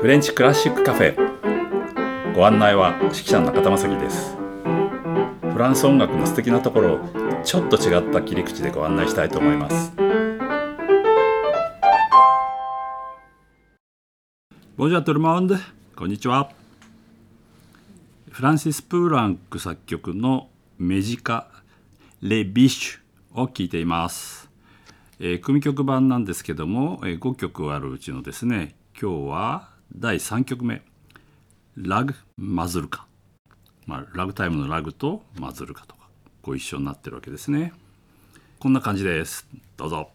フレンチクラシックカフェ。ご案内は指揮者の中田正樹です。フランス音楽の素敵なところをちょっと違った切り口でご案内したいと思います。ボジュアトルモンドこんにちはフランシス・プーランク作曲のメジカ・レ・ビッシュを聴いています。えー、組曲版なんですけども、えー、5曲あるうちのですね今日は第3曲目ラグマズルカ、まあ、ラグタイムのラグとマズルカとかご一緒になってるわけですね。こんな感じです。どうぞ。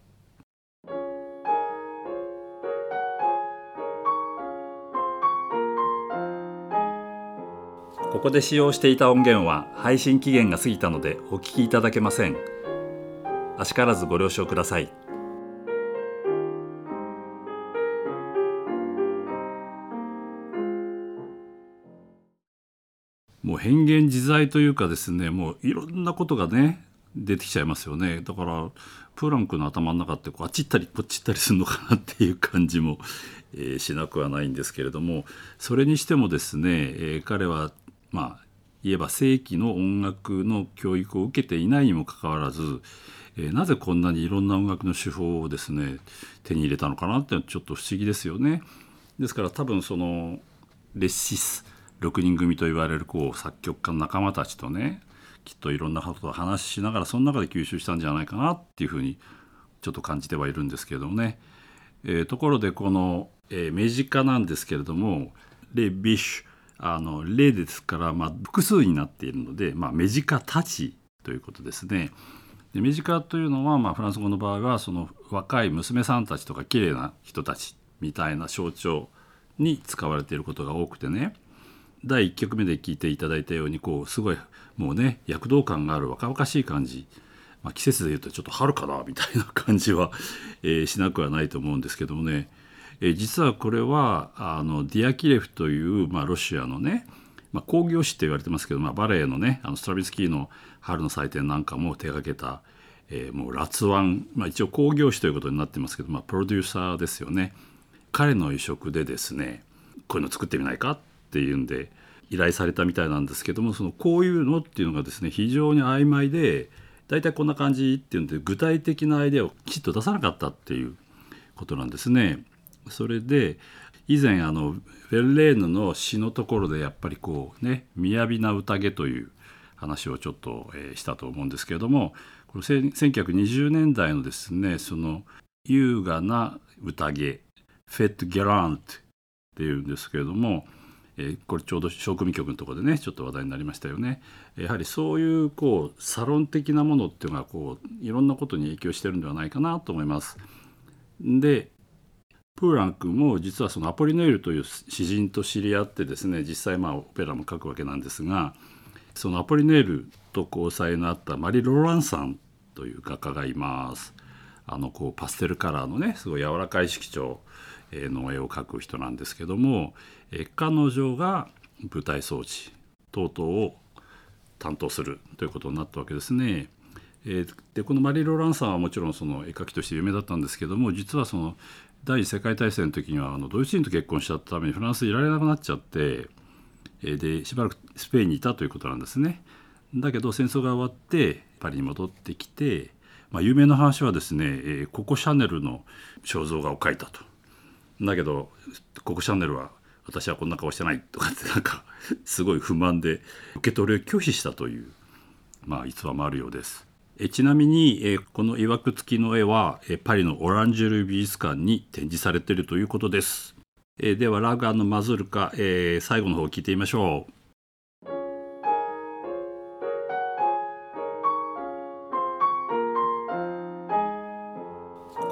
ここで使用していた音源は配信期限が過ぎたのでお聞きいただけません。あしからずご了承ください。もう変幻自在というかですねもういろんなことがね出てきちゃいますよねだからプランクの頭の中ってこうあっち行ったりこっち行ったりするのかなっていう感じも、えー、しなくはないんですけれどもそれにしてもですね、えー、彼はまあ言えば正規の音楽の教育を受けていないにもかかわらず、えー、なぜこんなにいろんな音楽の手法をですね手に入れたのかなってちょっと不思議ですよね。ですから多分そのレシス6人組と言われるこう作曲家の仲間たちとねきっといろんなことを話しながらその中で吸収したんじゃないかなっていうふうにちょっと感じてはいるんですけれどもね。えー、ところでこの、えー、メジカなんですけれどもレ・ビッシュあのレですから、まあ、複数になっているので、まあ、メジカたちということですね。でメジカというのは、まあ、フランス語の場合はその若い娘さんたちとか綺麗な人たちみたいな象徴に使われていることが多くてね第1曲目で聴いていただいたようにこうすごいもうね躍動感がある若々しい感じ、まあ、季節でいうとちょっと春かなみたいな感じは、えー、しなくはないと思うんですけどもね、えー、実はこれはあのディアキレフという、まあ、ロシアのね、まあ、工業師って言われてますけど、まあ、バレエのねあのストラビスキーの春の祭典なんかも手がけた、えー、もうラツワン、まあ、一応工業師ということになってますけど、まあ、プロデューサーですよね。彼の移植でですねこういうの作ってみないか？ってていうんで依頼されたみたいなんですけどもそのこういうのっていうのがですね非常に曖昧で大体こんな感じっていうんで具体的なアイデアをきちっと出さなかったっていうことなんですね。それで以前あのフェルレーヌの詩のところでやっぱりこうね雅な宴という話をちょっと、え、したと思うんですけれどもこれ1920年代のですねその優雅な宴フェット・ギャラントっていうんですけれどもえ、これちょうど小組曲のとこでねちょっと話題になりましたよね。やはりそういうこうサロン的なものっていうのがこういろんなことに影響してるんではないかなと思います。でプーラン君も実はそのアポリネールという詩人と知り合ってですね実際まあオペラも書くわけなんですがそのアポリネールと交際のあったマリ・ロランさんという画家がいます。あのこうパステルカラーのねすごい柔らかい色調の絵を描く人なんですけども彼女が舞台装置等々を担当するということになったわけですね。でこのマリー・ロランさんはもちろんその絵描きとして有名だったんですけども実はその第一次世界大戦の時にはあのドイツ人と結婚しちゃったためにフランスにいられなくなっちゃってでしばらくスペインにいたということなんですね。だけど戦争が終わってパリに戻ってきて、まあ、有名な話はですねココ・シャネルの肖像画を描いたと。だけどここチャネルは私はこんな顔してないとかってなんか すごい不満で受け取りを拒否したという、まあ、逸話もあるようです。えちなみに、えこのいわくつきの絵はえパリのオランジュル美術館に展示されているということです。えではラガーのマズルカ、えー、最後の方を聞いてみましょう。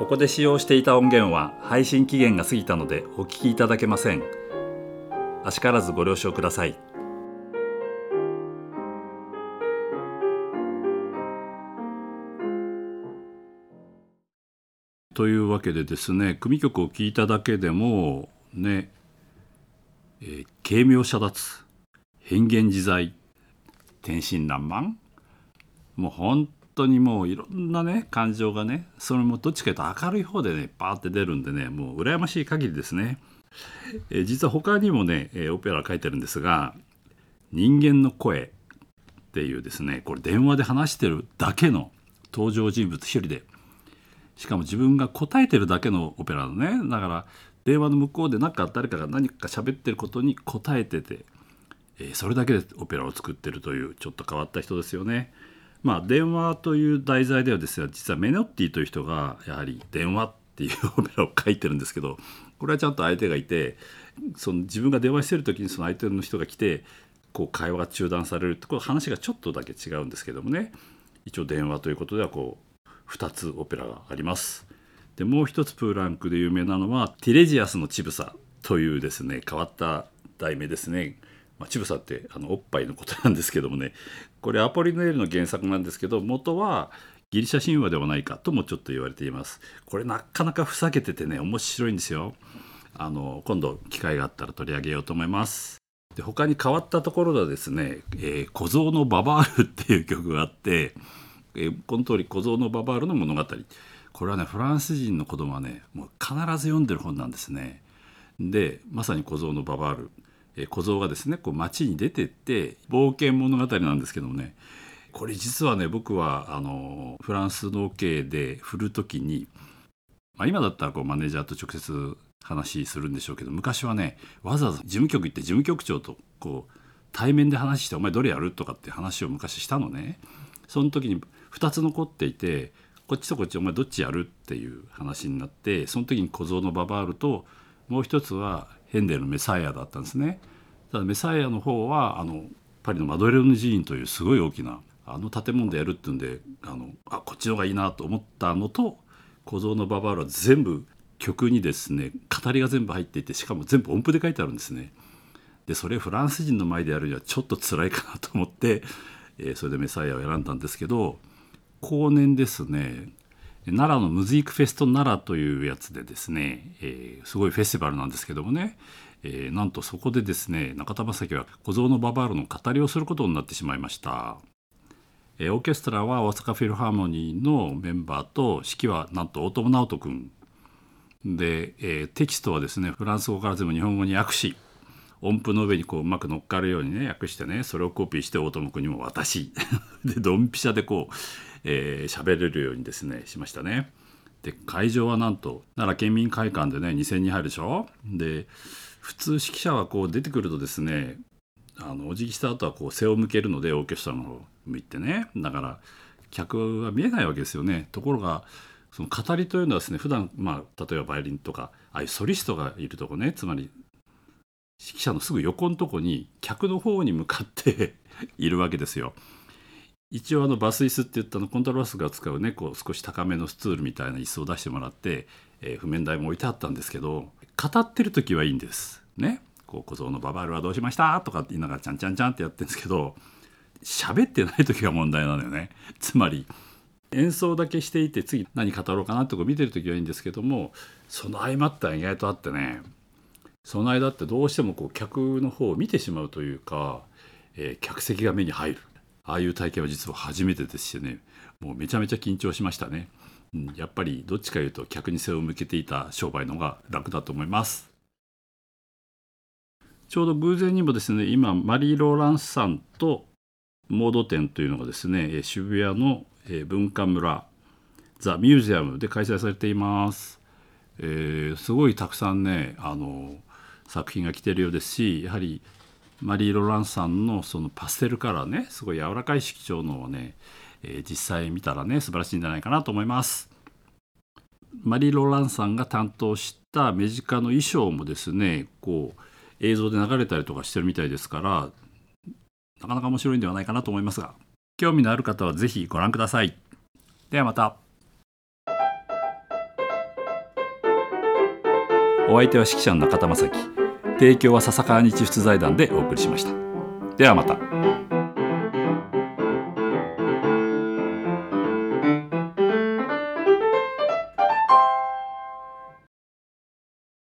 ここで使用していた音源は配信期限が過ぎたのでお聞きいただけません。あしからずご了承ください。というわけでですね組曲を聴いただけでもね、えー、軽妙遮奪変幻自在天真爛漫もう本当にもういろんなね感情がねそれもどっちかというと明るい方でねバーって出るんでねもう羨ましい限りですねえ実は他にもね、えオペラ書いてるんですが「人間の声」っていうですねこれ電話で話してるだけの登場人物一人でしかも自分が答えてるだけのオペラのねだから電話の向こうで何か誰かが何か喋ってることに答えてて、えー、それだけでオペラを作ってるというちょっと変わった人ですよね。まあ電話という題材ではですね実はメノッティという人がやはり電話っていうオペラを書いてるんですけどこれはちゃんと相手がいてその自分が電話してる時にその相手の人が来てこう会話が中断されるってこれ話がちょっとだけ違うんですけどもね一応電話ということではこう2つオペラがあります。でもう一つプーランクで有名なのは「ティレジアスの乳房」というですね変わった題名ですね。まあ、乳房ってあのおっぱいのことなんですけどもねこれアポリネールの原作なんですけど元はギリシャ神話ではないかともちょっと言われています。これなかなかふざけててね面白いんですよ。あの今度機会があったら取り上げようと思います。で他に変わったところではですね「えー、小僧のババール」っていう曲があって、えー、この通り小僧のババールの物語これはねフランス人の子供はねもう必ず読んでる本なんですね。でまさに小僧のババール、小僧がですねこう街に出てって冒険物語なんですけどもねこれ実はね僕はあのフランスの系で振る時に、まあ、今だったらこうマネージャーと直接話するんでしょうけど昔はねわざわざ事務局行って事務局長とこう対面で話して「お前どれやる?」とかって話を昔したのねその時に2つ残っていてこっちとこっちお前どっちやるっていう話になってその時に小僧のババールともう一つはヘンデルのメサイアだったんですね。ただメサイアの方はあのパリのマドレーヌ寺院というすごい大きなあの建物でやるっていうんであのあこっちの方がいいなと思ったのと小僧のババールは全部曲にですね語りが全部入っていてしかも全部音符で書いてあるんですね。でそれフランス人の前でやるにはちょっと辛いかなと思って、えー、それでメサイアを選んだんですけど後年ですね奈良のムズイクフェスト奈良というやつでですね、えー、すごいフェスティバルなんですけどもね、えー、なんとそこでですね中田正樹は小僧のババールの語りをすることになってしまいました。えー、オーケストラは大阪フィルハーモニーのメンバーと指揮はなんと大友直人君で、えー、テキストはですねフランス語から全部日本語に訳し音符の上にこううまく乗っかるようにね訳してねそれをコピーして大友君にも渡し でドンピシャでこう喋、えー、れるようにですねしましたね。で会場はなんと奈良県民会館でね2,000人入るでしょ？で普通指揮者はこう出てくるとですねあのお辞儀した後はこう背を向けるのでオーケストラの方向いてねだから客は見えないわけですよね。ところがその語りというのはですね普段まあ例えばバイオリンとかああいうソリストがいるとこねつまり指揮者のすぐ横のとこに客の方に向かって いるわけですよ。一応あのバス椅子って言ったのコントラバスが使うねこう少し高めのスツールみたいな椅子を出してもらって、えー、譜面台も置いてあったんですけど語ってる時はいいんです。ね。こう小僧のババールはどうしましたとかって言いながらちゃんちゃんちゃんってやってるんですけど喋ってない時が問題なのよね。つまり演奏だけしていて次何語ろうかなってこう見てる時はいいんですけどもその合間って意外とあってねその間ってどうしてもこう客の方を見てしまうというか、えー、客席が目に入る。ああいう体験は実は初めてですしね。もうめちゃめちゃ緊張しましたね、うん、やっぱりどっちかいうと客に背を向けていた商売の方が楽だと思います。ちょうど偶然にもですね今マリー・ローランスさんとモード展というのがですね渋谷のえー、文化村ザ・ミュージアムで開催されています。えー、すごいたくさんねあの作品が来てるようですしやはりマリー・ロランさんのそのパステルカラーねすごい柔らかい色調のをね、えー、実際見たらね素晴らしいんじゃないかなと思います。マリー・ロランさんが担当したメジカの衣装もですねこう映像で流れたりとかしてるみたいですからなかなか面白いんではないかなと思いますが興味のある方はぜひご覧ください。ではまた。お相手は指揮者の中田正樹。提供は笹川日出財団でお送りしました。ではまた。